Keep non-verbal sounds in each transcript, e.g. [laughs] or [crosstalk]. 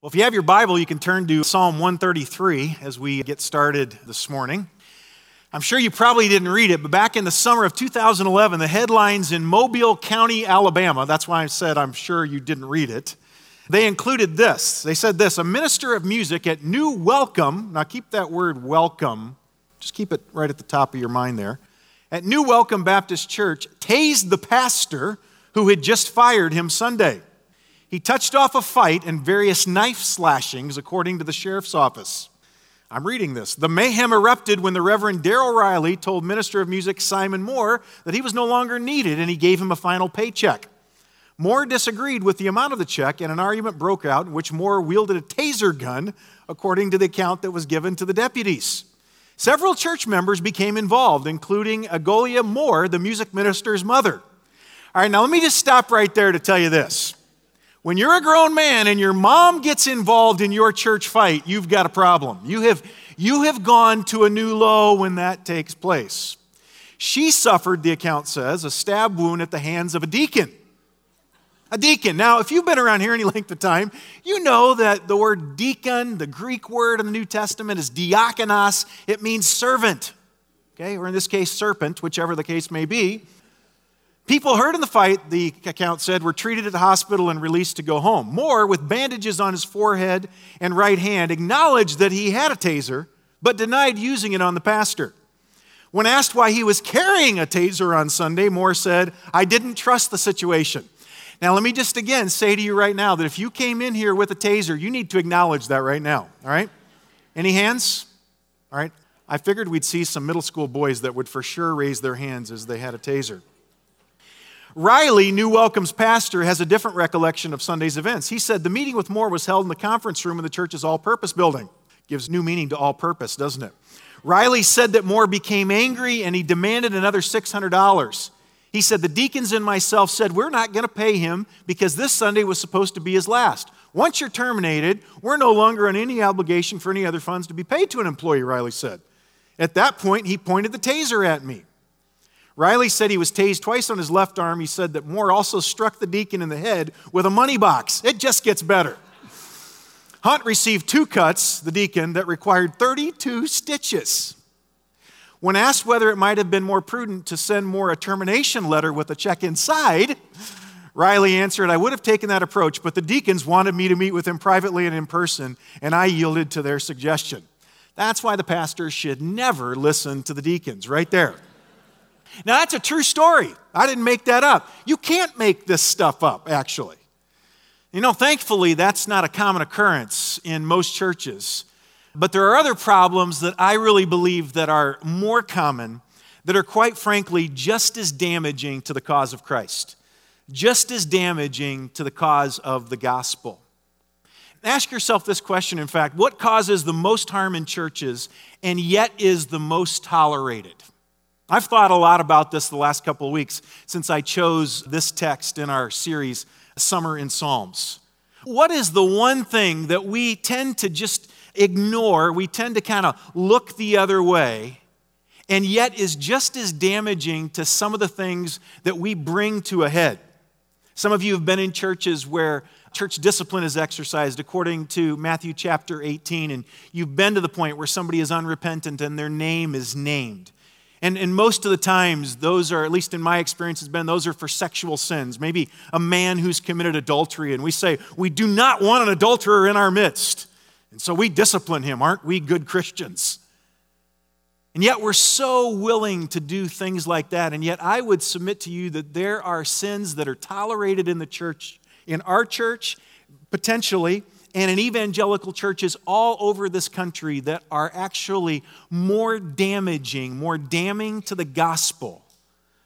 Well, if you have your Bible, you can turn to Psalm 133 as we get started this morning. I'm sure you probably didn't read it, but back in the summer of 2011, the headlines in Mobile County, Alabama, that's why I said I'm sure you didn't read it, they included this. They said this A minister of music at New Welcome, now keep that word welcome, just keep it right at the top of your mind there. At New Welcome Baptist Church, tased the pastor who had just fired him Sunday. He touched off a fight and various knife slashings, according to the sheriff's office. I'm reading this. The mayhem erupted when the Reverend Daryl Riley told Minister of Music Simon Moore that he was no longer needed and he gave him a final paycheck. Moore disagreed with the amount of the check and an argument broke out in which Moore wielded a taser gun, according to the account that was given to the deputies. Several church members became involved, including Agolia Moore, the music minister's mother. All right, now let me just stop right there to tell you this. When you're a grown man and your mom gets involved in your church fight, you've got a problem. You have, you have gone to a new low when that takes place. She suffered, the account says, a stab wound at the hands of a deacon. A deacon. Now, if you've been around here any [laughs] length of time, you know that the word deacon, the Greek word in the New Testament, is diakonos. It means servant, okay, or in this case, serpent, whichever the case may be. People hurt in the fight, the account said, were treated at the hospital and released to go home. Moore, with bandages on his forehead and right hand, acknowledged that he had a taser, but denied using it on the pastor. When asked why he was carrying a taser on Sunday, Moore said, I didn't trust the situation. Now, let me just again say to you right now that if you came in here with a taser, you need to acknowledge that right now, all right? Any hands? All right? I figured we'd see some middle school boys that would for sure raise their hands as they had a taser. Riley, New Welcome's pastor, has a different recollection of Sunday's events. He said the meeting with Moore was held in the conference room in the church's all purpose building. Gives new meaning to all purpose, doesn't it? Riley said that Moore became angry and he demanded another $600. He said, The deacons and myself said, We're not going to pay him because this Sunday was supposed to be his last. Once you're terminated, we're no longer on any obligation for any other funds to be paid to an employee, Riley said. At that point, he pointed the taser at me. Riley said he was tased twice on his left arm. He said that Moore also struck the deacon in the head with a money box. It just gets better. Hunt received two cuts, the deacon, that required 32 stitches. When asked whether it might have been more prudent to send Moore a termination letter with a check inside, Riley answered, I would have taken that approach, but the deacons wanted me to meet with him privately and in person, and I yielded to their suggestion. That's why the pastor should never listen to the deacons, right there. Now, that's a true story. I didn't make that up. You can't make this stuff up, actually. You know, thankfully, that's not a common occurrence in most churches. But there are other problems that I really believe that are more common that are quite frankly just as damaging to the cause of Christ, just as damaging to the cause of the gospel. Ask yourself this question, in fact what causes the most harm in churches and yet is the most tolerated? I've thought a lot about this the last couple of weeks since I chose this text in our series, Summer in Psalms. What is the one thing that we tend to just ignore? We tend to kind of look the other way, and yet is just as damaging to some of the things that we bring to a head. Some of you have been in churches where church discipline is exercised according to Matthew chapter 18, and you've been to the point where somebody is unrepentant and their name is named. And, and most of the times, those are, at least in my experience, has been those are for sexual sins. Maybe a man who's committed adultery, and we say, we do not want an adulterer in our midst. And so we discipline him. Aren't we good Christians? And yet we're so willing to do things like that. And yet I would submit to you that there are sins that are tolerated in the church, in our church, potentially, and in evangelical churches all over this country that are actually more damaging, more damning to the gospel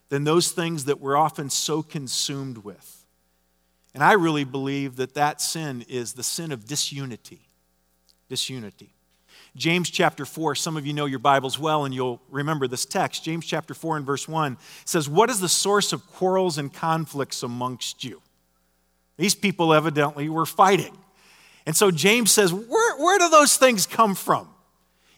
than those things that we're often so consumed with. And I really believe that that sin is the sin of disunity. Disunity. James chapter 4, some of you know your Bibles well and you'll remember this text. James chapter 4 and verse 1 says, What is the source of quarrels and conflicts amongst you? These people evidently were fighting. And so James says, where, where do those things come from?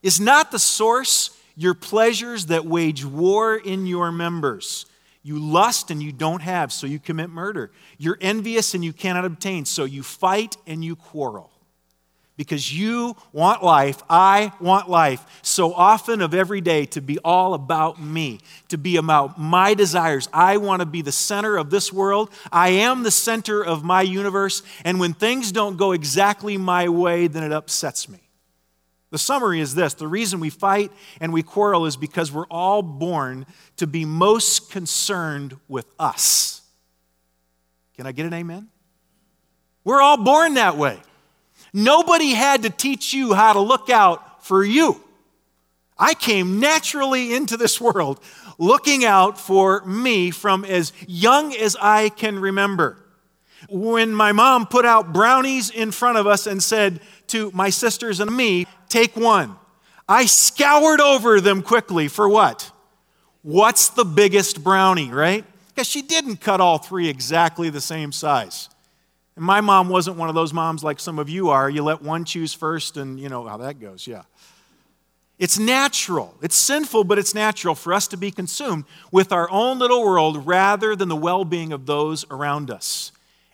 Is not the source your pleasures that wage war in your members? You lust and you don't have, so you commit murder. You're envious and you cannot obtain, so you fight and you quarrel. Because you want life, I want life, so often of every day to be all about me, to be about my desires. I want to be the center of this world. I am the center of my universe, and when things don't go exactly my way, then it upsets me. The summary is this the reason we fight and we quarrel is because we're all born to be most concerned with us. Can I get an amen? We're all born that way. Nobody had to teach you how to look out for you. I came naturally into this world looking out for me from as young as I can remember. When my mom put out brownies in front of us and said to my sisters and me, Take one, I scoured over them quickly for what? What's the biggest brownie, right? Because she didn't cut all three exactly the same size. And my mom wasn't one of those moms like some of you are. You let one choose first, and you know how that goes, yeah. It's natural. It's sinful, but it's natural for us to be consumed with our own little world rather than the well being of those around us.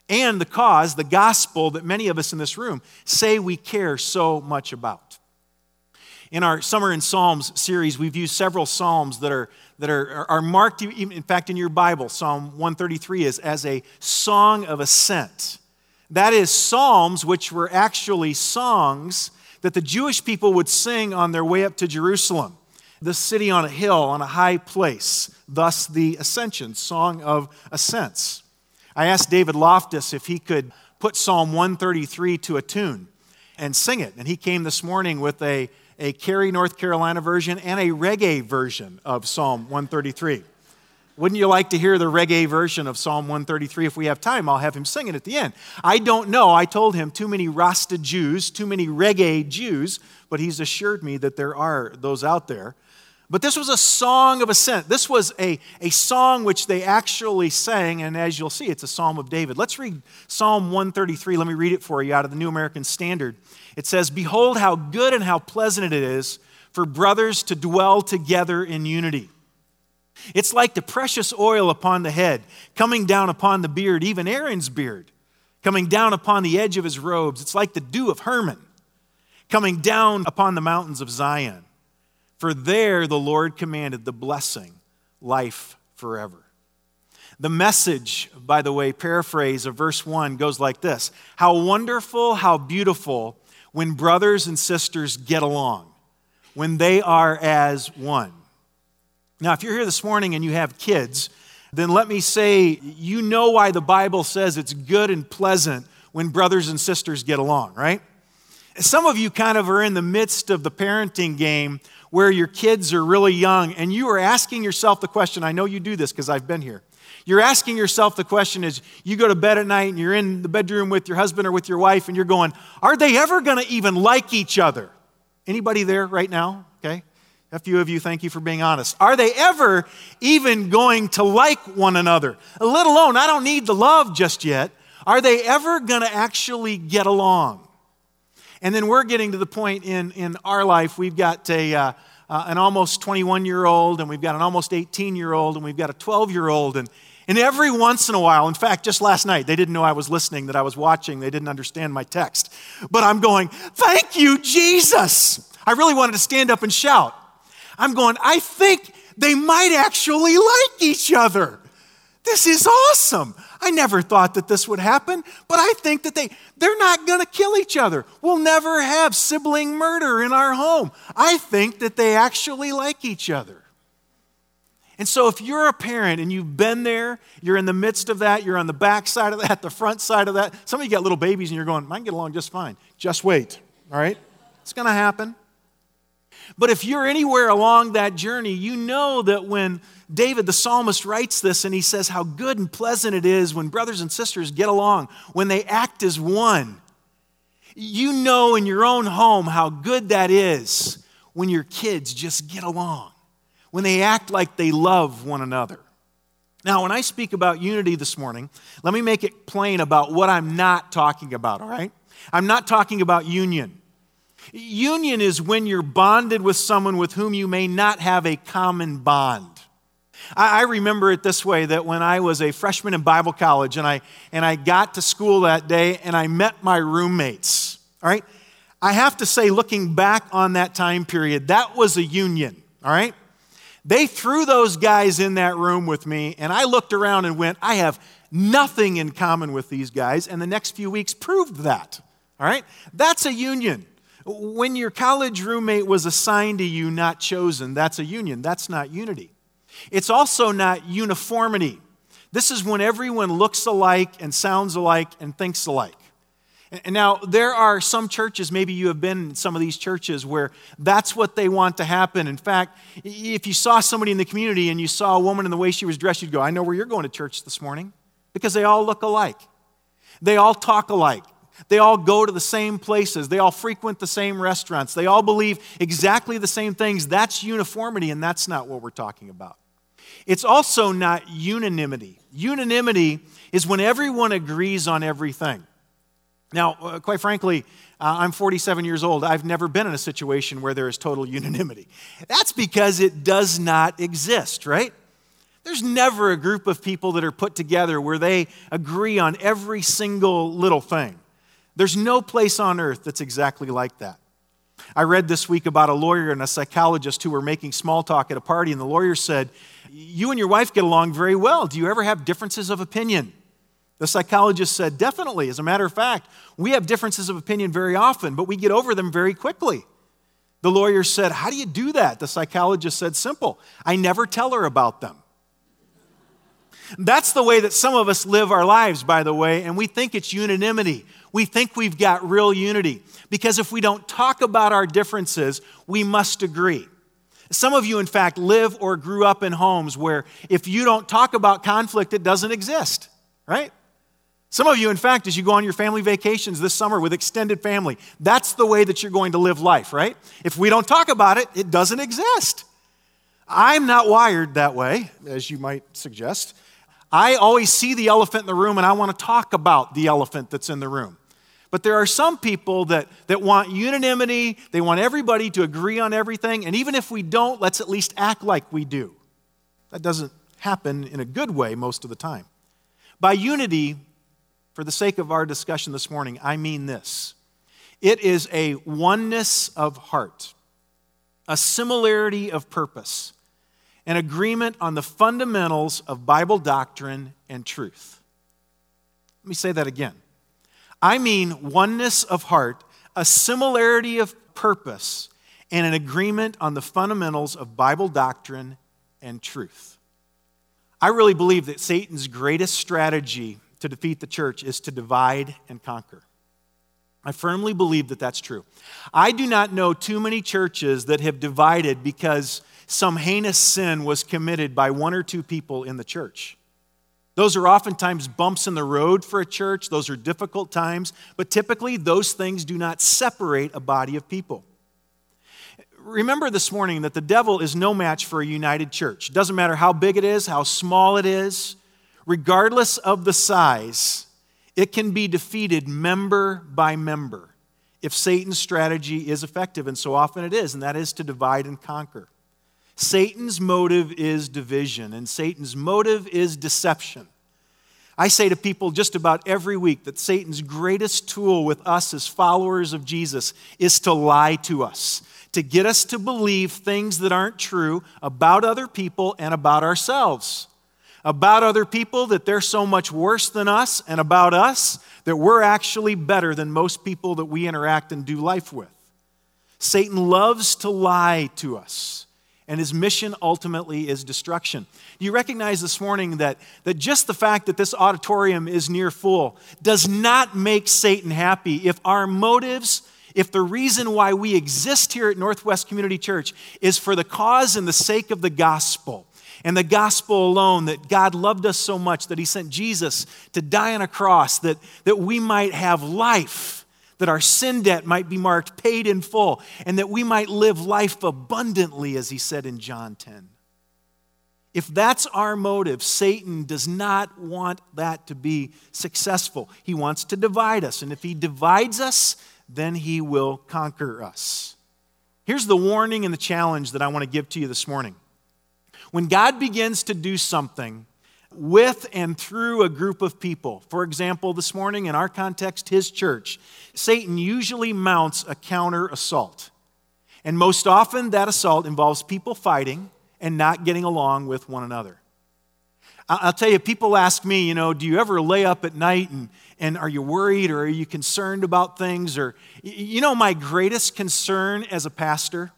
And the cause, the gospel that many of us in this room say we care so much about. In our Summer in Psalms series, we've used several Psalms that are, that are, are marked, in fact, in your Bible, Psalm 133 is as a song of ascent. That is, psalms, which were actually songs that the Jewish people would sing on their way up to Jerusalem, the city on a hill, on a high place, thus the ascension, song of ascents. I asked David Loftus if he could put Psalm 133 to a tune and sing it, and he came this morning with a, a Cary, North Carolina version and a reggae version of Psalm 133. Wouldn't you like to hear the reggae version of Psalm 133? If we have time, I'll have him sing it at the end. I don't know. I told him too many Rasta Jews, too many reggae Jews, but he's assured me that there are those out there. But this was a song of ascent. This was a, a song which they actually sang, and as you'll see, it's a Psalm of David. Let's read Psalm 133. Let me read it for you out of the New American Standard. It says, Behold, how good and how pleasant it is for brothers to dwell together in unity. It's like the precious oil upon the head, coming down upon the beard, even Aaron's beard, coming down upon the edge of his robes. It's like the dew of Hermon, coming down upon the mountains of Zion. For there the Lord commanded the blessing, life forever. The message, by the way, paraphrase of verse 1 goes like this How wonderful, how beautiful when brothers and sisters get along, when they are as one. Now, if you're here this morning and you have kids, then let me say you know why the Bible says it's good and pleasant when brothers and sisters get along, right? Some of you kind of are in the midst of the parenting game where your kids are really young and you are asking yourself the question I know you do this because I've been here. You're asking yourself the question as you go to bed at night and you're in the bedroom with your husband or with your wife and you're going, are they ever going to even like each other? Anybody there right now? Okay. A few of you, thank you for being honest. Are they ever even going to like one another? Let alone, I don't need the love just yet. Are they ever going to actually get along? And then we're getting to the point in, in our life, we've got a, uh, uh, an almost 21 year old, and we've got an almost 18 year old, and we've got a 12 year old. And, and every once in a while, in fact, just last night, they didn't know I was listening, that I was watching, they didn't understand my text. But I'm going, Thank you, Jesus! I really wanted to stand up and shout. I'm going, I think they might actually like each other. This is awesome. I never thought that this would happen, but I think that they they're not going to kill each other. We'll never have sibling murder in our home. I think that they actually like each other. And so if you're a parent and you've been there, you're in the midst of that, you're on the back side of that, [laughs] the front side of that. Some of you got little babies and you're going, can get along just fine. Just wait. All right? It's going to happen. But if you're anywhere along that journey, you know that when David the psalmist writes this and he says how good and pleasant it is when brothers and sisters get along, when they act as one. You know in your own home how good that is when your kids just get along, when they act like they love one another. Now, when I speak about unity this morning, let me make it plain about what I'm not talking about, all right? I'm not talking about union. Union is when you're bonded with someone with whom you may not have a common bond. I, remember it this way that when I was a freshman in Bible college and I, and I got to school that day and I met my roommates, all right? I have to say, looking back on that time period, that was a union, all right? They threw those guys in that room with me, and I looked around and went, I have nothing in common with these guys, and the next few weeks proved that, all right? That's a union. When your college roommate was assigned to you, not chosen, that's a union. That's not unity. It's also not uniformity. This is when everyone looks alike and sounds alike and thinks alike. And now, there are some churches, maybe you have been in some of these churches, where that's what they want to happen. In fact, if you saw somebody in the community and you saw a woman in the way she was dressed, you'd go, I know where you're going to church this morning. Because they all look alike, they all talk alike. They all go to the same places. They all frequent the same restaurants. They all believe exactly the same things. That's uniformity, and that's not what we're talking about. It's also not unanimity. Unanimity is when everyone agrees on everything. Now, uh, quite frankly, uh, I'm 47 years old. I've never been in a situation where there is total unanimity. That's because it does not exist, right? There's never a group of people that are put together where they agree on every single little thing. There's no place on earth that's exactly like that. I read this week about a lawyer and a psychologist who were making small talk at a party, and the lawyer said, You and your wife get along very well. Do you ever have differences of opinion? The psychologist said, Definitely. As a matter of fact, we have differences of opinion very often, but we get over them very quickly. The lawyer said, How do you do that? The psychologist said, Simple. I never tell her about them. That's the way that some of us live our lives, by the way, and we think it's unanimity. We think we've got real unity. Because if we don't talk about our differences, we must agree. Some of you, in fact, live or grew up in homes where if you don't talk about conflict, it doesn't exist, right? Some of you, in fact, as you go on your family vacations this summer with extended family, that's the way that you're going to live life, right? If we don't talk about it, it doesn't exist. I'm not wired that way, as you might suggest. I always see the elephant in the room and I want to talk about the elephant that's in the room. But there are some people that, that want unanimity, they want everybody to agree on everything, and even if we don't, let's at least act like we do. That doesn't happen in a good way most of the time. By unity, for the sake of our discussion this morning, I mean this it is a oneness of heart, a similarity of purpose, an agreement on the fundamentals of Bible doctrine and truth. Let me say that again. I mean oneness of heart, a similarity of purpose, and an agreement on the fundamentals of Bible doctrine and truth. I really believe that Satan's greatest strategy to defeat the church is to divide and conquer. I firmly believe that that's true. I do not know too many churches that have divided because some heinous sin was committed by one or two people in the church. Those are oftentimes bumps in the road for a church, those are difficult times, but typically those things do not separate a body of people. Remember this morning that the devil is no match for a united church. It doesn't matter how big it is, how small it is, regardless of the size, it can be defeated member by member if Satan's strategy is effective, and so often it is, and that is to divide and conquer. Satan's motive is division, and Satan's motive is deception. I say to people just about every week that Satan's greatest tool with us as followers of Jesus is to lie to us, to get us to believe things that aren't true about other people and about ourselves about other people that they're so much worse than us, and about us that we're actually better than most people that we interact and do life with. Satan loves to lie to us, and his mission ultimately is destruction. You recognize this morning that, that just the fact that this auditorium is near full does not make Satan happy if our motives if the reason why we exist here at Northwest Community Church is for the cause and the sake of the gospel, and the gospel alone that God loved us so much that he sent Jesus to die on a cross that, that we might have life, that our sin debt might be marked paid in full, and that we might live life abundantly, as he said in John 10. If that's our motive, Satan does not want that to be successful. He wants to divide us. And if he divides us, then he will conquer us. Here's the warning and the challenge that I want to give to you this morning. When God begins to do something, with and through a group of people. For example, this morning in our context, his church, Satan usually mounts a counter assault. And most often, that assault involves people fighting and not getting along with one another. I'll tell you, people ask me, you know, do you ever lay up at night and, and are you worried or are you concerned about things? Or, you know, my greatest concern as a pastor,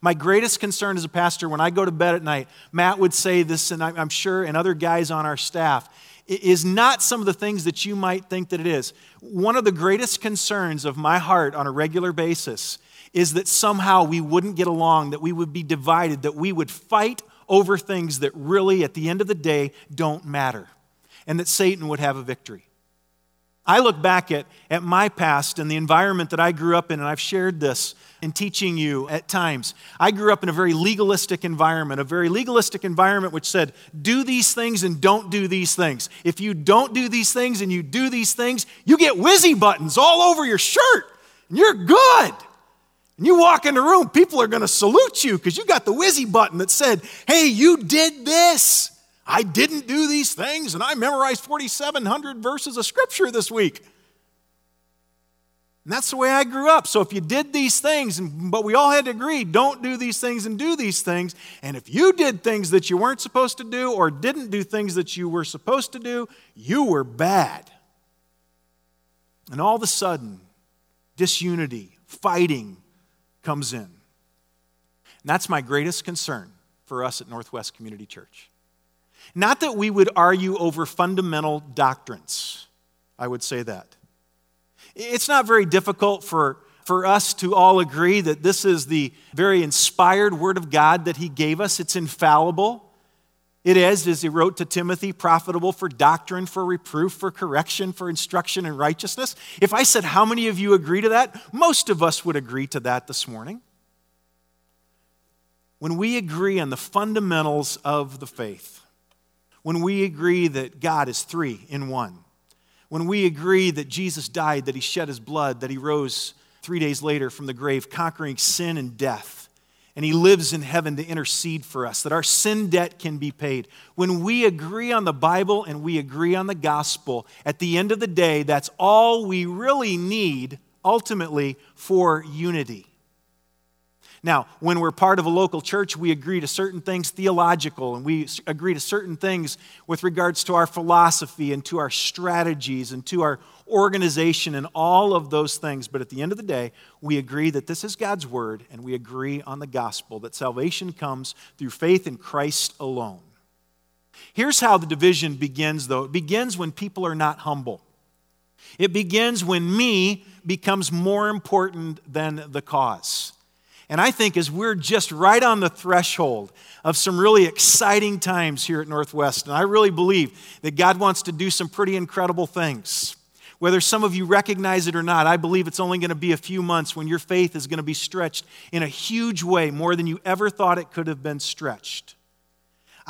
my greatest concern as a pastor when I go to bed at night, Matt would say this, and I'm sure, and other guys on our staff, is not some of the things that you might think that it is. One of the greatest concerns of my heart on a regular basis is that somehow we wouldn't get along, that we would be divided, that we would fight over things that really, at the end of the day, don't matter, and that Satan would have a victory. I look back at, at my past and the environment that I grew up in, and I've shared this in teaching you at times. I grew up in a very legalistic environment, a very legalistic environment which said, do these things and don't do these things. If you don't do these things and you do these things, you get whizzy buttons all over your shirt, and you're good. And you walk in the room, people are going to salute you because you got the whizzy button that said, hey, you did this. I didn't do these things, and I memorized 4,700 verses of scripture this week. And that's the way I grew up. So if you did these things, but we all had to agree, don't do these things and do these things. And if you did things that you weren't supposed to do or didn't do things that you were supposed to do, you were bad. And all of a sudden, disunity, fighting, comes in. And that's my greatest concern for us at Northwest Community Church. Not that we would argue over fundamental doctrines, I would say that. It's not very difficult for, for us to all agree that this is the very inspired Word of God that He gave us. It's infallible. It is, as he wrote to Timothy, profitable for doctrine, for reproof, for correction, for instruction in righteousness. If I said, How many of you agree to that? Most of us would agree to that this morning. When we agree on the fundamentals of the faith, when we agree that God is three in one, when we agree that Jesus died, that he shed his blood, that he rose three days later from the grave, conquering sin and death, and He lives in heaven to intercede for us, that our sin debt can be paid. When we agree on the Bible and we agree on the gospel, at the end of the day, that's all we really need ultimately for unity. Now, when we're part of a local church, we agree to certain things theological, and we agree to certain things with regards to our philosophy and to our strategies and to our organization and all of those things. But at the end of the day, we agree that this is God's word, and we agree on the gospel that salvation comes through faith in Christ alone. Here's how the division begins, though it begins when people are not humble. It begins when me becomes more important than the cause. And I think as we're just right on the threshold of some really exciting times here at Northwest, and I really believe that God wants to do some pretty incredible things. Whether some of you recognize it or not, I believe it's only going to be a few months when your faith is going to be stretched in a huge way, more than you ever thought it could have been stretched.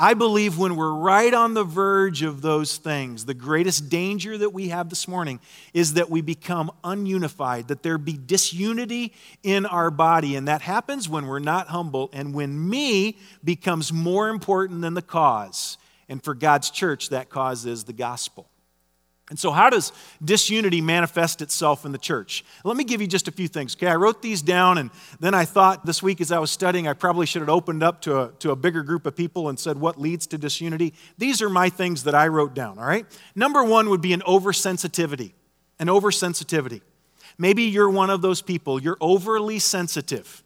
I believe when we're right on the verge of those things, the greatest danger that we have this morning is that we become ununified, that there be disunity in our body. And that happens when we're not humble and when me becomes more important than the cause. And for God's church, that cause is the gospel. And so, how does disunity manifest itself in the church? Let me give you just a few things. Okay, I wrote these down, and then I thought this week as I was studying, I probably should have opened up to a, to a bigger group of people and said, What leads to disunity? These are my things that I wrote down, all right? Number one would be an oversensitivity. An oversensitivity. Maybe you're one of those people, you're overly sensitive.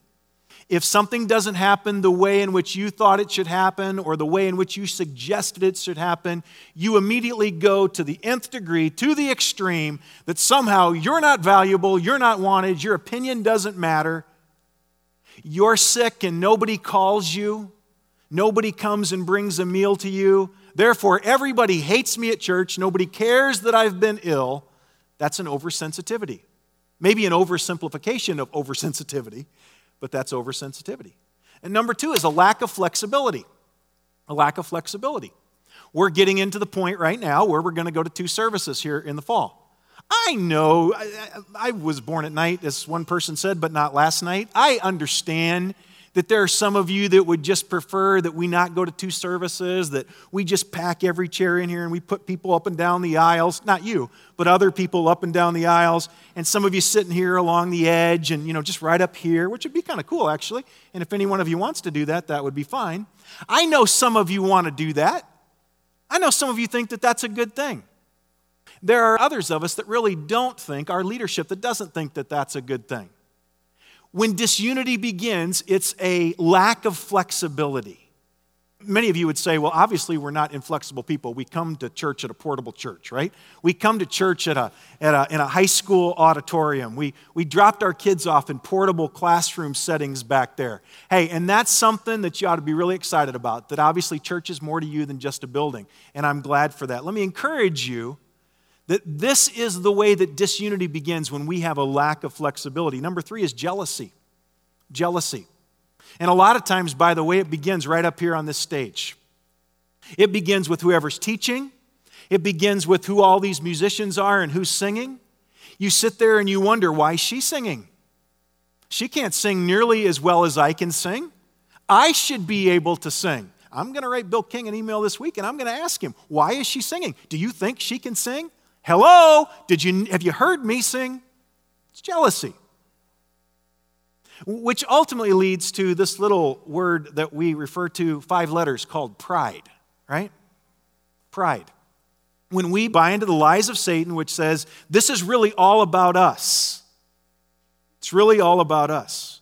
If something doesn't happen the way in which you thought it should happen or the way in which you suggested it should happen, you immediately go to the nth degree, to the extreme, that somehow you're not valuable, you're not wanted, your opinion doesn't matter. You're sick and nobody calls you, nobody comes and brings a meal to you. Therefore, everybody hates me at church, nobody cares that I've been ill. That's an oversensitivity. Maybe an oversimplification of oversensitivity but that's oversensitivity. And number two is a lack of flexibility. A lack of flexibility. We're getting into the point right now where we're going to go to two services here in the fall. I know, I, I, was born at night, as one person said, but not last night. I understand that there are some of you that would just prefer that we not go to two services, that we just pack every chair in here and we put people up and down the aisles. Not you, but other people up and down the aisles. And some of you sitting here along the edge and, you know, just right up here, which would be kind of cool, actually. And if any one of you wants to do that, that would be fine. I know some of you want to do that. I know some of you think that that's a good thing. There are others of us that really don't think, our leadership that doesn't think that that's a good thing. When disunity begins, it's a lack of flexibility. Many of you would say, well, obviously, we're not inflexible people. We come to church at a portable church, right? We come to church at a, at a, in a high school auditorium. We, we dropped our kids off in portable classroom settings back there. Hey, and that's something that you ought to be really excited about, that obviously church is more to you than just a building. And I'm glad for that. Let me encourage you that this is the way that disunity begins when we have a lack of flexibility. Number three is jealousy. Jealousy. And a lot of times, by the way, it begins right up here on this stage. It begins with whoever's teaching, it begins with who all these musicians are and who's singing. You sit there and you wonder, why is she singing? She can't sing nearly as well as I can sing. I should be able to sing. I'm going to write Bill King an email this week and I'm going to ask him, why is she singing? Do you think she can sing? Hello? Did you, have you heard me sing? It's jealousy. Which ultimately leads to this little word that we refer to, five letters, called pride, right? Pride. When we buy into the lies of Satan, which says, this is really all about us, it's really all about us.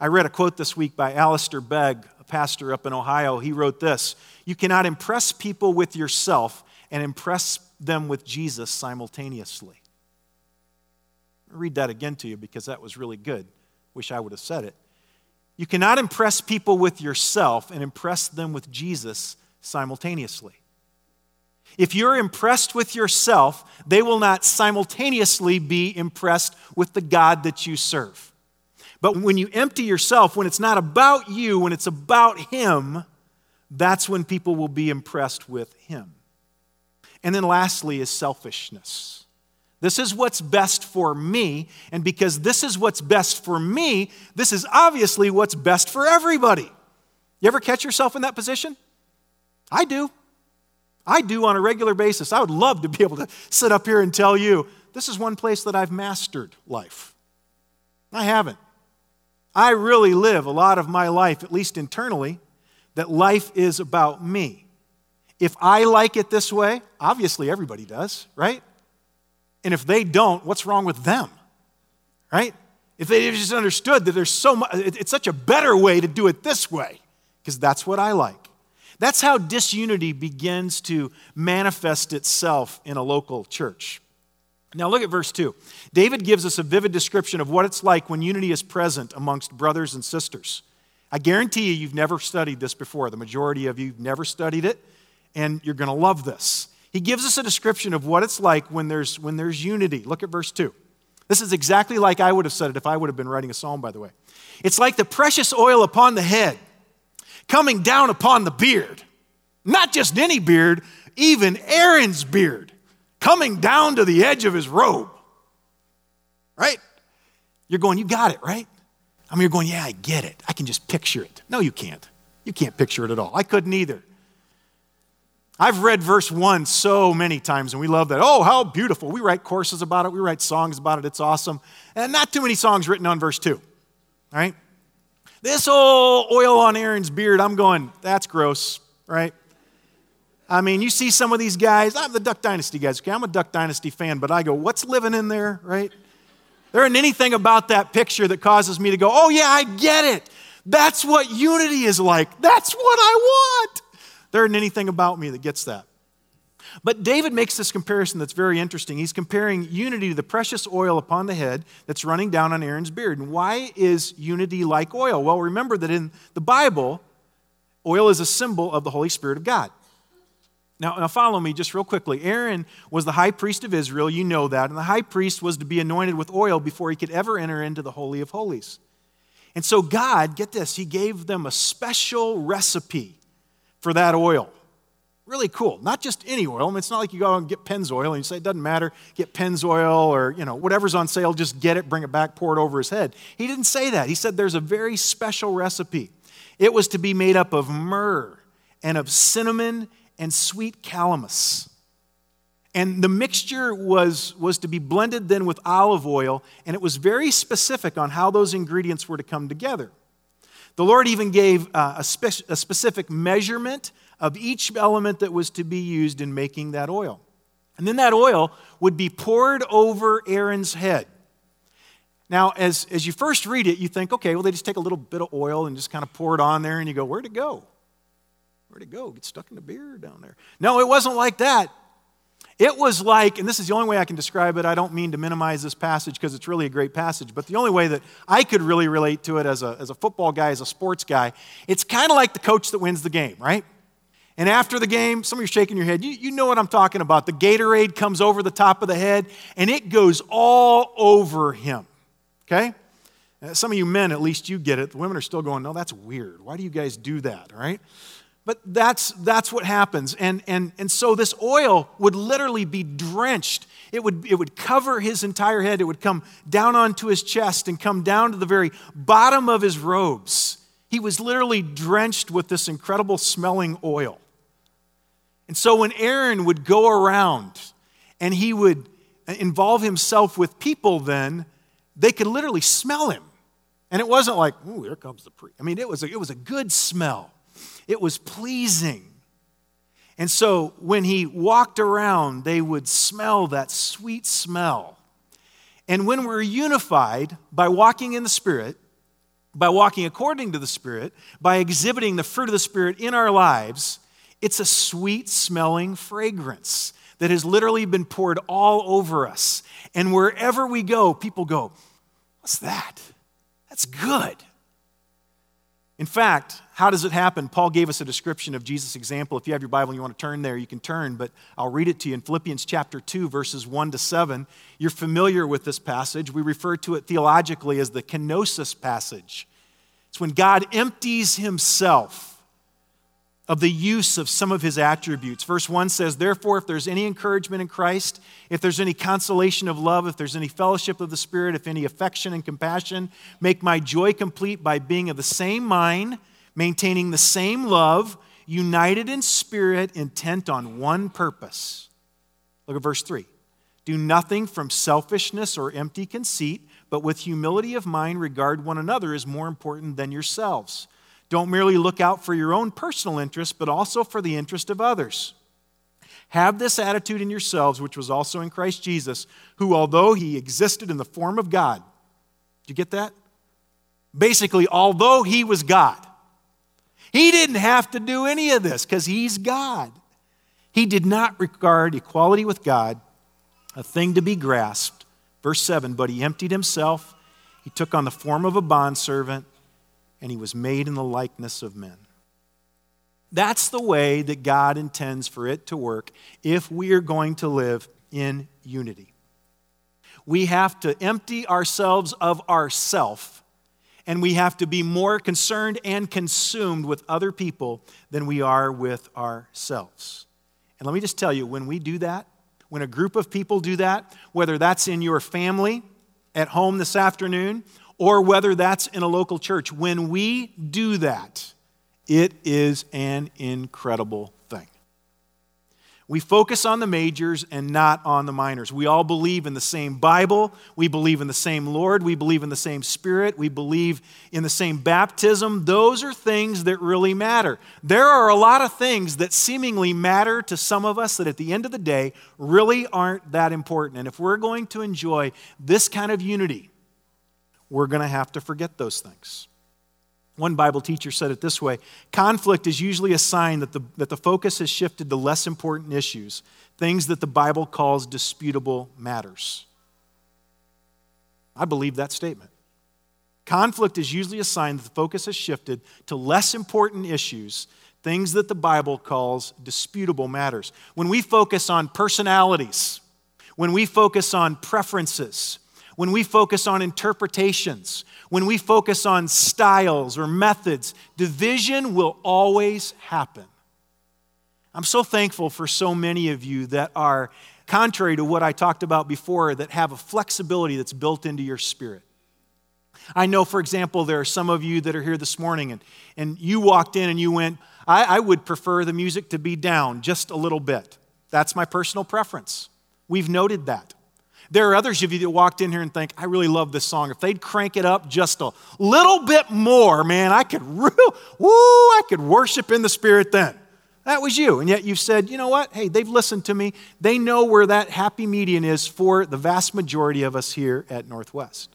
I read a quote this week by Alistair Begg, a pastor up in Ohio. He wrote this You cannot impress people with yourself and impress them with Jesus simultaneously. Read that again to you because that was really good. Wish I would have said it. You cannot impress people with yourself and impress them with Jesus simultaneously. If you're impressed with yourself, they will not simultaneously be impressed with the God that you serve. But when you empty yourself, when it's not about you, when it's about Him, that's when people will be impressed with Him. And then lastly is selfishness. This is what's best for me, and because this is what's best for me, this is obviously what's best for everybody. You ever catch yourself in that position? I do. I do on a regular basis. I would love to be able to sit up here and tell you this is one place that I've mastered life. I haven't. I really live a lot of my life, at least internally, that life is about me. If I like it this way, obviously everybody does, right? And if they don't, what's wrong with them? Right? If they just understood that there's so much, it's such a better way to do it this way, because that's what I like. That's how disunity begins to manifest itself in a local church. Now, look at verse 2. David gives us a vivid description of what it's like when unity is present amongst brothers and sisters. I guarantee you, you've never studied this before. The majority of you have never studied it and you're going to love this. He gives us a description of what it's like when there's, when there's unity. Look at verse 2. This is exactly like I would have said it if I would have been writing a psalm, by the way. It's like the precious oil upon the head coming down upon the beard. Not just any beard, even Aaron's beard coming down to the edge of his robe. Right? You're going, you got it, right? I mean, you're going, yeah, I get it. I can just picture it. No, you can't. You can't picture it at all. I couldn't either. I've read verse 1 so many times, and we love that. Oh, how beautiful. We write courses about it, we write songs about it. It's awesome. And not too many songs written on verse 2, right? This whole oil on Aaron's beard, I'm going, that's gross, right? I mean, you see some of these guys, I'm the Duck Dynasty guys, okay? I'm a Duck Dynasty fan, but I go, what's living in there, right? There isn't anything about that picture that causes me to go, oh, yeah, I get it. That's what unity is like. That's what I want. There isn't anything about me that gets that. But David makes this comparison that's very interesting. He's comparing unity to the precious oil upon the head that's running down on Aaron's beard. And why is unity like oil? Well, remember that in the Bible, oil is a symbol of the Holy Spirit of God. Now, now, follow me just real quickly. Aaron was the high priest of Israel, you know that, and the high priest was to be anointed with oil before he could ever enter into the Holy of Holies. And so, God, get this, he gave them a special recipe for that oil. Really cool. Not just any oil. I mean, it's not like you go out and get Pennzoil and you say it doesn't matter. Get Pennzoil or you know whatever's on sale. Just get it, bring it back, pour it over his head. He didn't say that. He said there's a very special recipe. It was to be made up of myrrh and of cinnamon and sweet calamus. And the mixture was, was to be blended then with olive oil, and it was very specific on how those ingredients were to come together. The Lord even gave uh, a, spe- a specific measurement of each element that was to be used in making that oil. And then that oil would be poured over Aaron's head. Now, as, as you first read it, you think, okay, well, they just take a little bit of oil and just kind of pour it on there, and you go, where'd it go? Where'd it go? Get stuck in the beard down there. No, it wasn't like that. It was like, and this is the only way I can describe it. I don't mean to minimize this passage because it's really a great passage, but the only way that I could really relate to it as a, as a football guy, as a sports guy, it's kind of like the coach that wins the game, right? And after the game, some of you are shaking your head. You, you know what I'm talking about. The Gatorade comes over the top of the head and it goes all over him. Okay? Some of you men, at least you get it. The women are still going, no, that's weird. Why do you guys do that? All right? But that's, that's what happens. And, and, and so this oil would literally be drenched. It would, it would cover his entire head. It would come down onto his chest and come down to the very bottom of his robes. He was literally drenched with this incredible smelling oil. And so when Aaron would go around and he would involve himself with people, then they could literally smell him. And it wasn't like, ooh, here comes the priest. I mean, it was a, it was a good smell. It was pleasing. And so when he walked around, they would smell that sweet smell. And when we're unified by walking in the Spirit, by walking according to the Spirit, by exhibiting the fruit of the Spirit in our lives, it's a sweet smelling fragrance that has literally been poured all over us. And wherever we go, people go, What's that? That's good. In fact, how does it happen? Paul gave us a description of Jesus' example. If you have your Bible and you want to turn there, you can turn, but I'll read it to you in Philippians chapter 2, verses 1 to 7. You're familiar with this passage. We refer to it theologically as the kenosis passage. It's when God empties himself of the use of some of his attributes. Verse 1 says, Therefore, if there's any encouragement in Christ, if there's any consolation of love, if there's any fellowship of the Spirit, if any affection and compassion, make my joy complete by being of the same mind, maintaining the same love, united in spirit, intent on one purpose. Look at verse 3. Do nothing from selfishness or empty conceit, but with humility of mind regard one another as more important than yourselves. Don't merely look out for your own personal interest, but also for the interest of others. Have this attitude in yourselves, which was also in Christ Jesus, who, although he existed in the form of God, do you get that? Basically, although he was God, he didn't have to do any of this because he's God. He did not regard equality with God a thing to be grasped. Verse 7 But he emptied himself, he took on the form of a bondservant and he was made in the likeness of men. That's the way that God intends for it to work if we are going to live in unity. We have to empty ourselves of ourself, and we have to be more concerned and consumed with other people than we are with ourselves. And let me just tell you, when we do that, when a group of people do that, whether that's in your family, at home this afternoon, or whether that's in a local church, when we do that, it is an incredible thing. We focus on the majors and not on the minors. We all believe in the same Bible. We believe in the same Lord. We believe in the same Spirit. We believe in the same baptism. Those are things that really matter. There are a lot of things that seemingly matter to some of us that at the end of the day really aren't that important. And if we're going to enjoy this kind of unity, we're going to have to forget those things. One Bible teacher said it this way conflict is usually a sign that the, that the focus has shifted to less important issues, things that the Bible calls disputable matters. I believe that statement. Conflict is usually a sign that the focus has shifted to less important issues, things that the Bible calls disputable matters. When we focus on personalities, when we focus on preferences, when we focus on interpretations, when we focus on styles or methods, division will always happen. I'm so thankful for so many of you that are contrary to what I talked about before, that have a flexibility that's built into your spirit. I know, for example, there are some of you that are here this morning and, and you walked in and you went, I, I would prefer the music to be down just a little bit. That's my personal preference. We've noted that. There are others of you that walked in here and think, I really love this song. If they'd crank it up just a little bit more, man, I could, [laughs] real, woo, I could worship in the Spirit then. That was you. And yet you've said, you know what? Hey, they've listened to me. They know where that happy median is for the vast majority of us here at Northwest.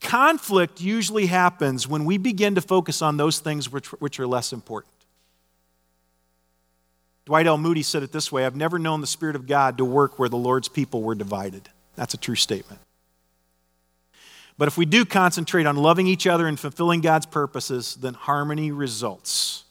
Conflict usually happens when we begin to focus on those things which, which are less important. Dwight L. Moody said it this way I've never known the Spirit of God to work where the Lord's people were divided. That's a true statement. But if we do concentrate on loving each other and fulfilling God's purposes, then harmony results.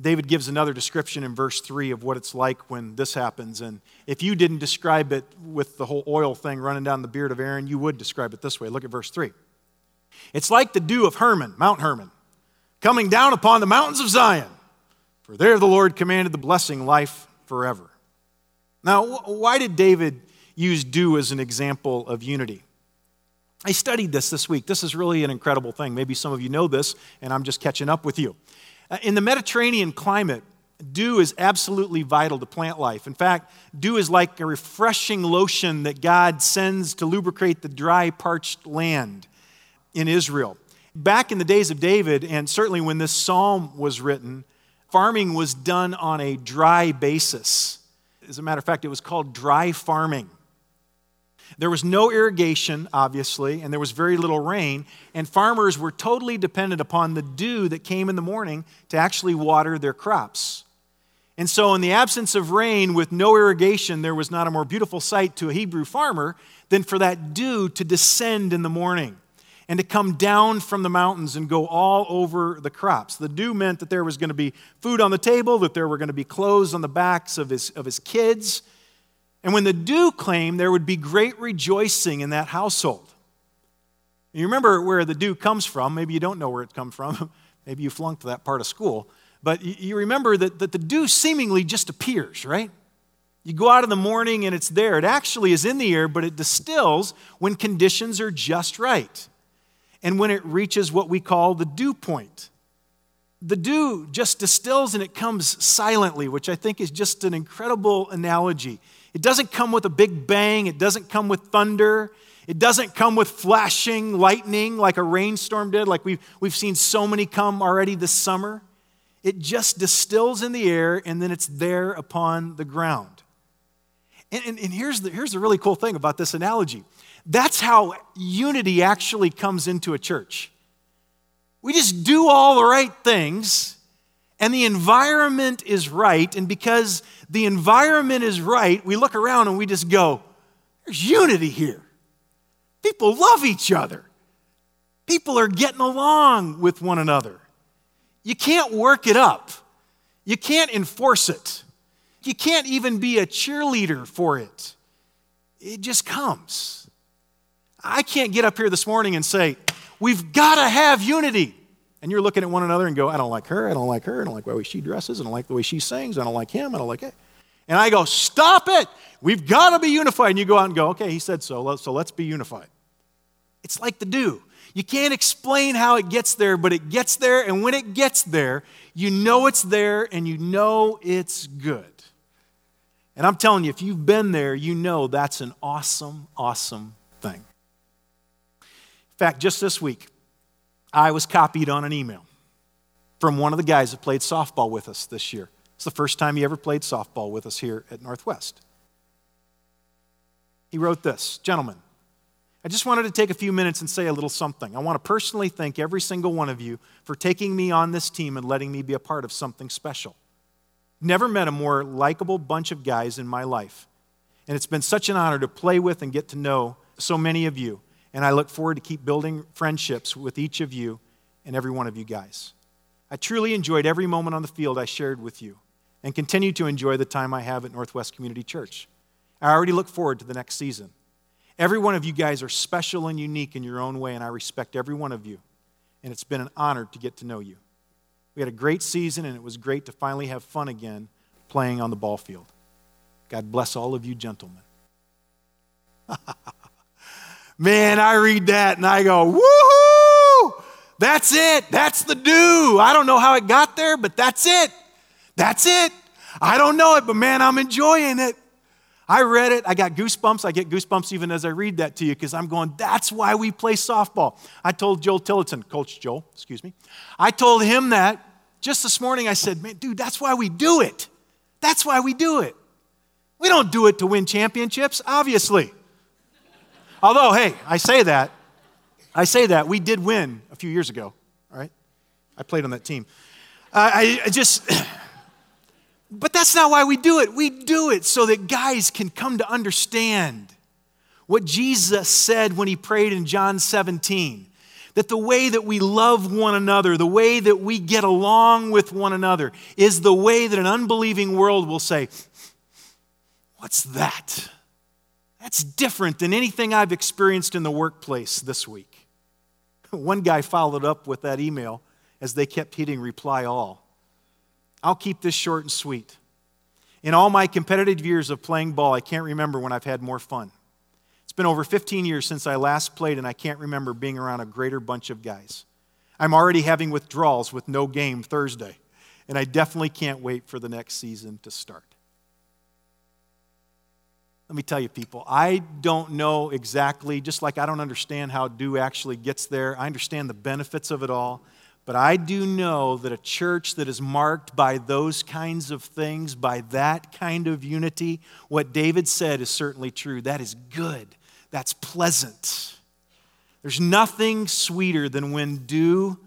David gives another description in verse 3 of what it's like when this happens. And if you didn't describe it with the whole oil thing running down the beard of Aaron, you would describe it this way. Look at verse 3. It's like the dew of Hermon, Mount Hermon, coming down upon the mountains of Zion. For there the Lord commanded the blessing, life forever. Now, why did David use dew as an example of unity? I studied this this week. This is really an incredible thing. Maybe some of you know this, and I'm just catching up with you. Uh, in the Mediterranean climate, dew is absolutely vital to plant life. In fact, dew is like a refreshing lotion that God sends to lubricate the dry, parched land in Israel. Back in the days of David, and certainly when this psalm was written, farming was done on a dry basis. As a matter of fact, it was called dry farming. There was no irrigation, obviously, and there was very little rain, and farmers were totally dependent upon the dew that came in the morning to actually water their crops. And so, in the absence of rain with no irrigation, there was not a more beautiful sight to a Hebrew farmer than for that dew to descend in the morning and to come down from the mountains and go all over the crops. The dew meant that there was going to be food on the table, that there were going to be clothes on the backs of his, of his kids, and when the dew came, there would be great rejoicing in that household. You remember where the dew comes from. Maybe you don't know where it comes from. [laughs] Maybe you flunked that part of school. But you remember that, that the dew seemingly just appears, right? You go out in the morning and it's there. It actually is in the air, but it distills when conditions are just right and when it reaches what we call the dew point. The dew just distills and it comes silently, which I think is just an incredible analogy. It doesn't come with a big bang, it doesn't come with thunder, it doesn't come with flashing lightning like a rainstorm did, like we've, we've seen so many come already this summer. It just distills in the air and then it's there upon the ground. And, and, and here's, the, here's the really cool thing about this analogy that's how unity actually comes into a church. We just do all the right things and the environment is right, and because the environment is right, we look around and we just go, there's unity here. People love each other. People are getting along with one another. You can't work it up. You can't enforce it. You can't even be a cheerleader for it. It just comes. I can't get up here this morning and say, we've got to have unity and you're looking at one another and go, I don't like her, I don't like her, I don't like the way she dresses, I don't like the way she sings, I don't like him, I don't like it. And I go, Stop it! We've got to be unified. And you go out and go, Okay, he said so, so let's be unified. It's like the dew. You can't explain how it gets there, but it gets there, and when it gets there, you know it's there and you know it's good. And I'm telling you, if you've been there, you know that's an awesome, awesome thing. In fact, just this week, I was copied on an email from one of the guys that played softball with us this year. It's the first time he ever played softball with us here at Northwest. He wrote this Gentlemen, I just wanted to take a few minutes and say a little something. I want to personally thank every single one of you for taking me on this team and letting me be a part of something special. Never met a more likable bunch of guys in my life. And it's been such an honor to play with and get to know so many of you and I look forward to keep building friendships with each of you and every one of you guys. I truly enjoyed every moment on the field I shared with you and continue to enjoy the time I have at Northwest Community Church. I already look forward to the next season. Every one of you guys are special and unique in your own way, and I respect every one of you. And it's been an honor to get to know you. We had a great season, and it was great to finally have fun again playing on the ball field. God bless all of you gentlemen. [laughs] Man, I read that and I go, woohoo! That's it. That's the dew. I don't know how it got there, but that's it. That's it. I don't know it, but man, I'm enjoying it. I read it. I got goosebumps. I get goosebumps even as I read that to you because I'm going, that's why we play softball. I told Joel Tillotson, Coach Joel, excuse me. I told him that just this morning. I said, man, dude, that's why we do it. That's why we do it. We don't do it to win championships, obviously. Although, hey, I say that. I say that. We did win a few years ago, all right? I played on that team. Uh, I, I just, [clears throat] but that's not why we do it. We do it so that guys can come to understand what Jesus said when he prayed in John 17 that the way that we love one another, the way that we get along with one another, is the way that an unbelieving world will say, What's that? That's different than anything I've experienced in the workplace this week. [laughs] One guy followed up with that email as they kept hitting reply all. I'll keep this short and sweet. In all my competitive years of playing ball, I can't remember when I've had more fun. Been over 15 years since I last played, and I can't remember being around a greater bunch of guys. I'm already having withdrawals with no game Thursday, and I definitely can't wait for the next season to start. Let me tell you, people, I don't know exactly, just like I don't understand how dew actually gets there. I understand the benefits of it all. But I do know that a church that is marked by those kinds of things, by that kind of unity, what David said is certainly true. That is good. That's pleasant. There's nothing sweeter than when dew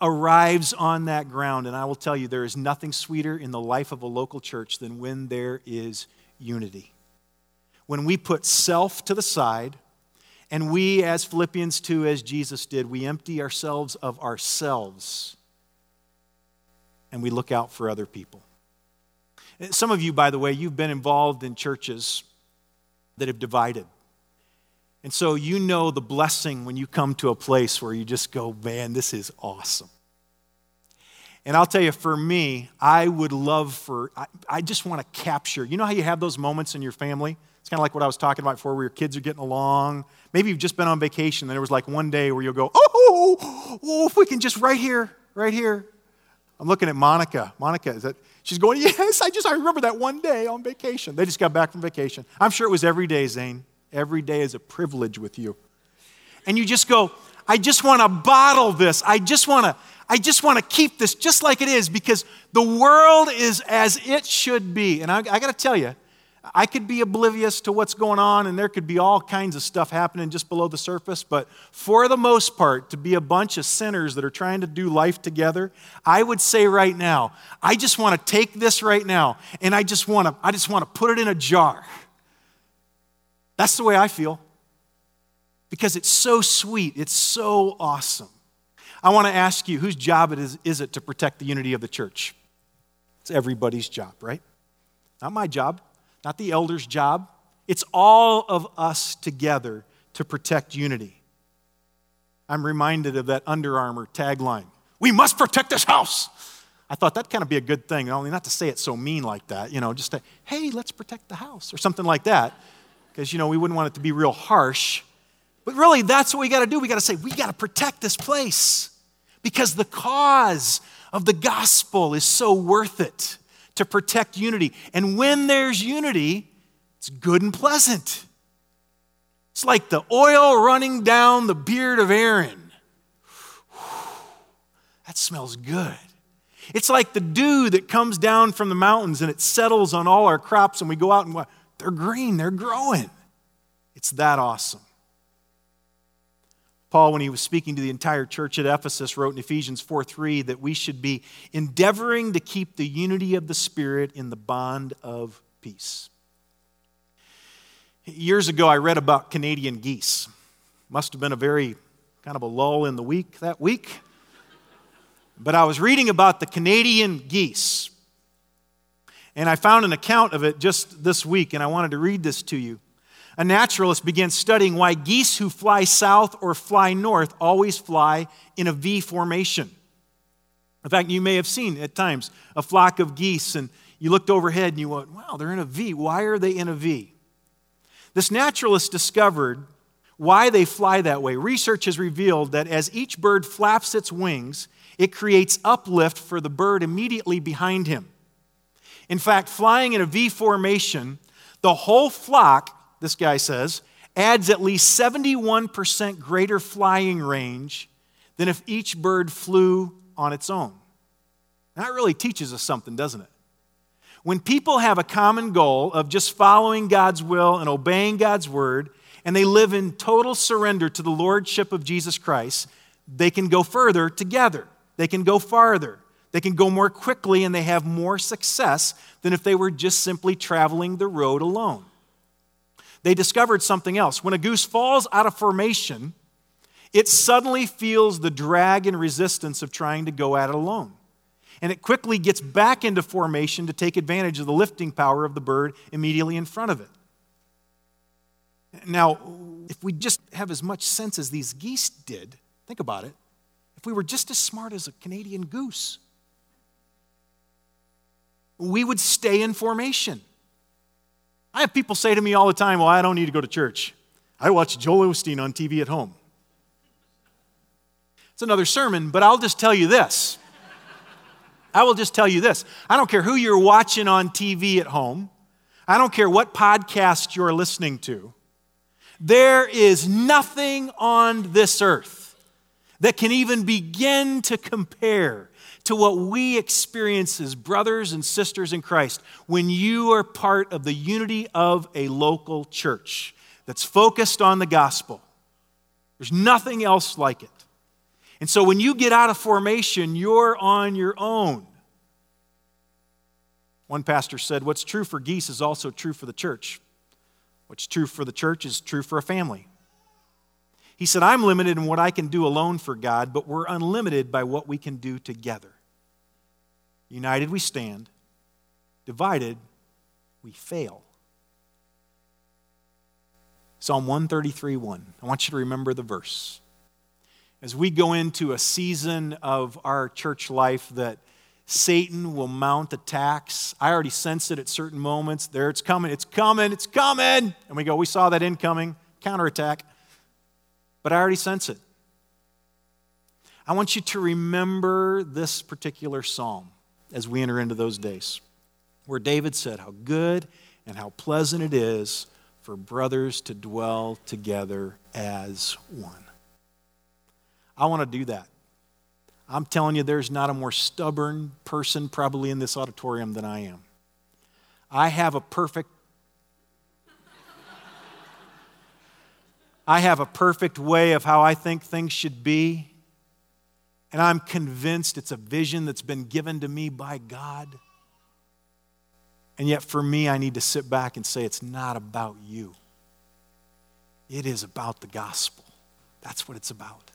arrives on that ground. And I will tell you, there is nothing sweeter in the life of a local church than when there is unity when we put self to the side and we, as Philippians 2, as Jesus did, we empty ourselves of ourselves and we look out for other people. Some of you, by the way, you've been involved in churches that have divided. And so you know the blessing when you come to a place where you just go, man, this is awesome. And I'll tell you, for me, I would love for, I, I just want to capture, you know how you have those moments in your family? It's kind of like what I was talking about before, where your kids are getting along. Maybe you've just been on vacation, and there was like one day where you'll go, oh, oh, if we can just right here, right here. I'm looking at Monica. Monica, is that, she's going, yes, I just, I remember that one day on vacation. They just got back from vacation. I'm sure it was every day, Zane. Every day is a privilege with you. And you just go, I just want to bottle this. I just want to, I just want to keep this just like it is because the world is as it should be. And I, I got to tell you, I could be oblivious to what's going on, and there could be all kinds of stuff happening just below the surface. But for the most part, to be a bunch of sinners that are trying to do life together, I would say right now, I just want to take this right now, and I just want to, I just want to put it in a jar. That's the way I feel. Because it's so sweet, it's so awesome. I want to ask you, whose job it is, is it to protect the unity of the church? It's everybody's job, right? Not my job not the elder's job. It's all of us together to protect unity. I'm reminded of that Under Armour tagline We must protect this house. I thought that'd kind of be a good thing, only not to say it so mean like that, you know, just to, hey, let's protect the house or something like that, because, you know, we wouldn't want it to be real harsh. But really, that's what we got to do. We got to say, we got to protect this place because the cause of the gospel is so worth it to protect unity. And when there's unity, it's good and pleasant. It's like the oil running down the beard of Aaron. That smells good. It's like the dew that comes down from the mountains and it settles on all our crops, and we go out and they're green, they're growing. It's that awesome. Paul, when he was speaking to the entire church at Ephesus, wrote in Ephesians 4 3 that we should be endeavoring to keep the unity of the Spirit in the bond of peace. Years ago, I read about Canadian geese. Must have been a very kind of a lull in the week that week. But I was reading about the Canadian geese. And I found an account of it just this week, and I wanted to read this to you a naturalist began studying why geese who fly south or fly north always fly in a V formation. In fact, you may have seen at times a flock of geese, and you looked overhead and you went, wow, they're in a V. Why are they in a V? This naturalist discovered why they fly that way. Research has revealed that as each bird flaps its wings, it creates uplift for the bird immediately behind him. In fact, flying in a V formation, the whole flock, this guy says, adds at least 71% greater flying range than if each bird flew on its own. That really teaches us something, doesn't it? When people have a common goal of just following God's will and obeying God's word, and they live in total surrender to the lordship of Jesus Christ, they can go further together. They can go farther. They can go more quickly and they have more success than if they were just simply traveling the road alone. They discovered something else. When a goose falls out of formation, it suddenly feels the drag and resistance of trying to go at it alone. And it quickly gets back into formation to take advantage of the lifting power of the bird immediately in front of it. Now, if we just have as much sense as these geese did, think about it. If we were just as smart as a Canadian goose, we would stay in formation. I have people say to me all the time, Well, I don't need to go to church. I watch Joel Osteen on TV at home. It's another sermon, but I'll just tell you this. I will just tell you this. I don't care who you're watching on TV at home, I don't care what podcast you're listening to. There is nothing on this earth that can even begin to compare to what we experience as brothers and sisters in Christ when you are part of the unity of a local church that's focused on the gospel. There's nothing else like it. And so when you get out of formation, you're on your own. One pastor said, What's true for geese is also true for the church. What's true for the church is true for a family. He said, I'm limited in what I can do alone for God, but we're unlimited by what we can do together. United we stand, divided we fail. Psalm 133 1. I want you to remember the verse as we go into a season of our church life that Satan will mount attacks. I already sense it at certain moments. There it's coming, it's coming, it's coming. And we go, we saw that incoming, counterattack. But I already sense it. I want you to remember this particular psalm as we enter into those days, where David said, How good and how pleasant it is for brothers to dwell together as one. I want to do that. I'm telling you, there's not a more stubborn person probably in this auditorium than I am. I have a perfect [laughs] I have a perfect way of how I think things should be. And I'm convinced it's a vision that's been given to me by God. And yet, for me, I need to sit back and say, it's not about you. It is about the gospel. That's what it's about.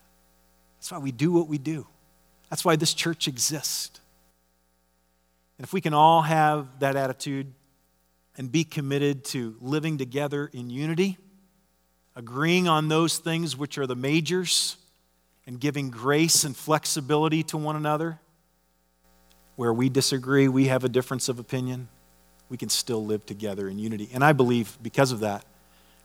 That's why we do what we do. That's why this church exists. And if we can all have that attitude and be committed to living together in unity, agreeing on those things which are the majors, and giving grace and flexibility to one another, where we disagree, we have a difference of opinion, we can still live together in unity. And I believe because of that,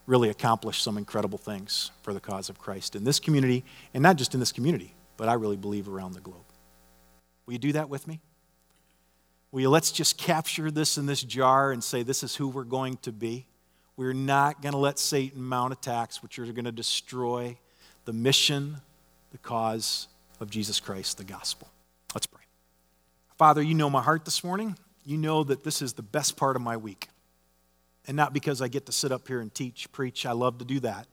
really accomplish some incredible things for the cause of Christ in this community, and not just in this community, but I really believe around the globe. Will you do that with me? Will you let's just capture this in this jar and say, this is who we're going to be? We're not going to let Satan mount attacks which are going to destroy the mission, the cause of Jesus Christ, the gospel. Let's pray. Father, you know my heart this morning. You know that this is the best part of my week. And not because I get to sit up here and teach, preach, I love to do that,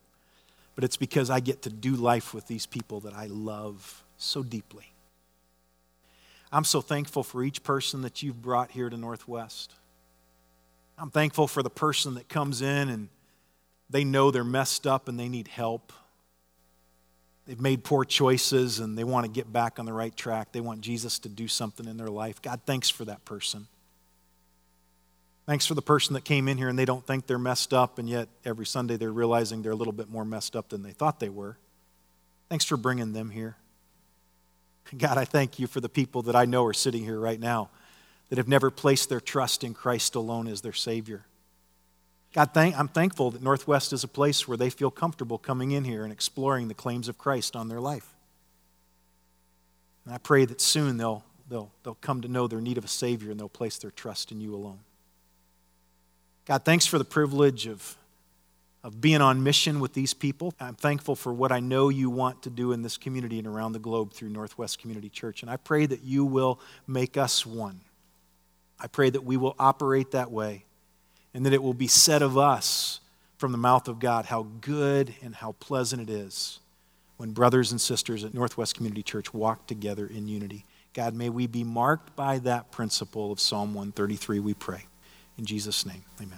but it's because I get to do life with these people that I love so deeply. I'm so thankful for each person that you've brought here to Northwest. I'm thankful for the person that comes in and they know they're messed up and they need help. They've made poor choices and they want to get back on the right track. They want Jesus to do something in their life. God, thanks for that person. Thanks for the person that came in here and they don't think they're messed up, and yet every Sunday they're realizing they're a little bit more messed up than they thought they were. Thanks for bringing them here. God, I thank you for the people that I know are sitting here right now that have never placed their trust in Christ alone as their Savior. God, thank, I'm thankful that Northwest is a place where they feel comfortable coming in here and exploring the claims of Christ on their life. And I pray that soon they'll, they'll, they'll come to know their need of a Savior and they'll place their trust in you alone. God, thanks for the privilege of, of being on mission with these people. I'm thankful for what I know you want to do in this community and around the globe through Northwest Community Church. And I pray that you will make us one. I pray that we will operate that way and that it will be said of us from the mouth of God how good and how pleasant it is when brothers and sisters at Northwest Community Church walk together in unity. God, may we be marked by that principle of Psalm 133, we pray. In Jesus' name, amen.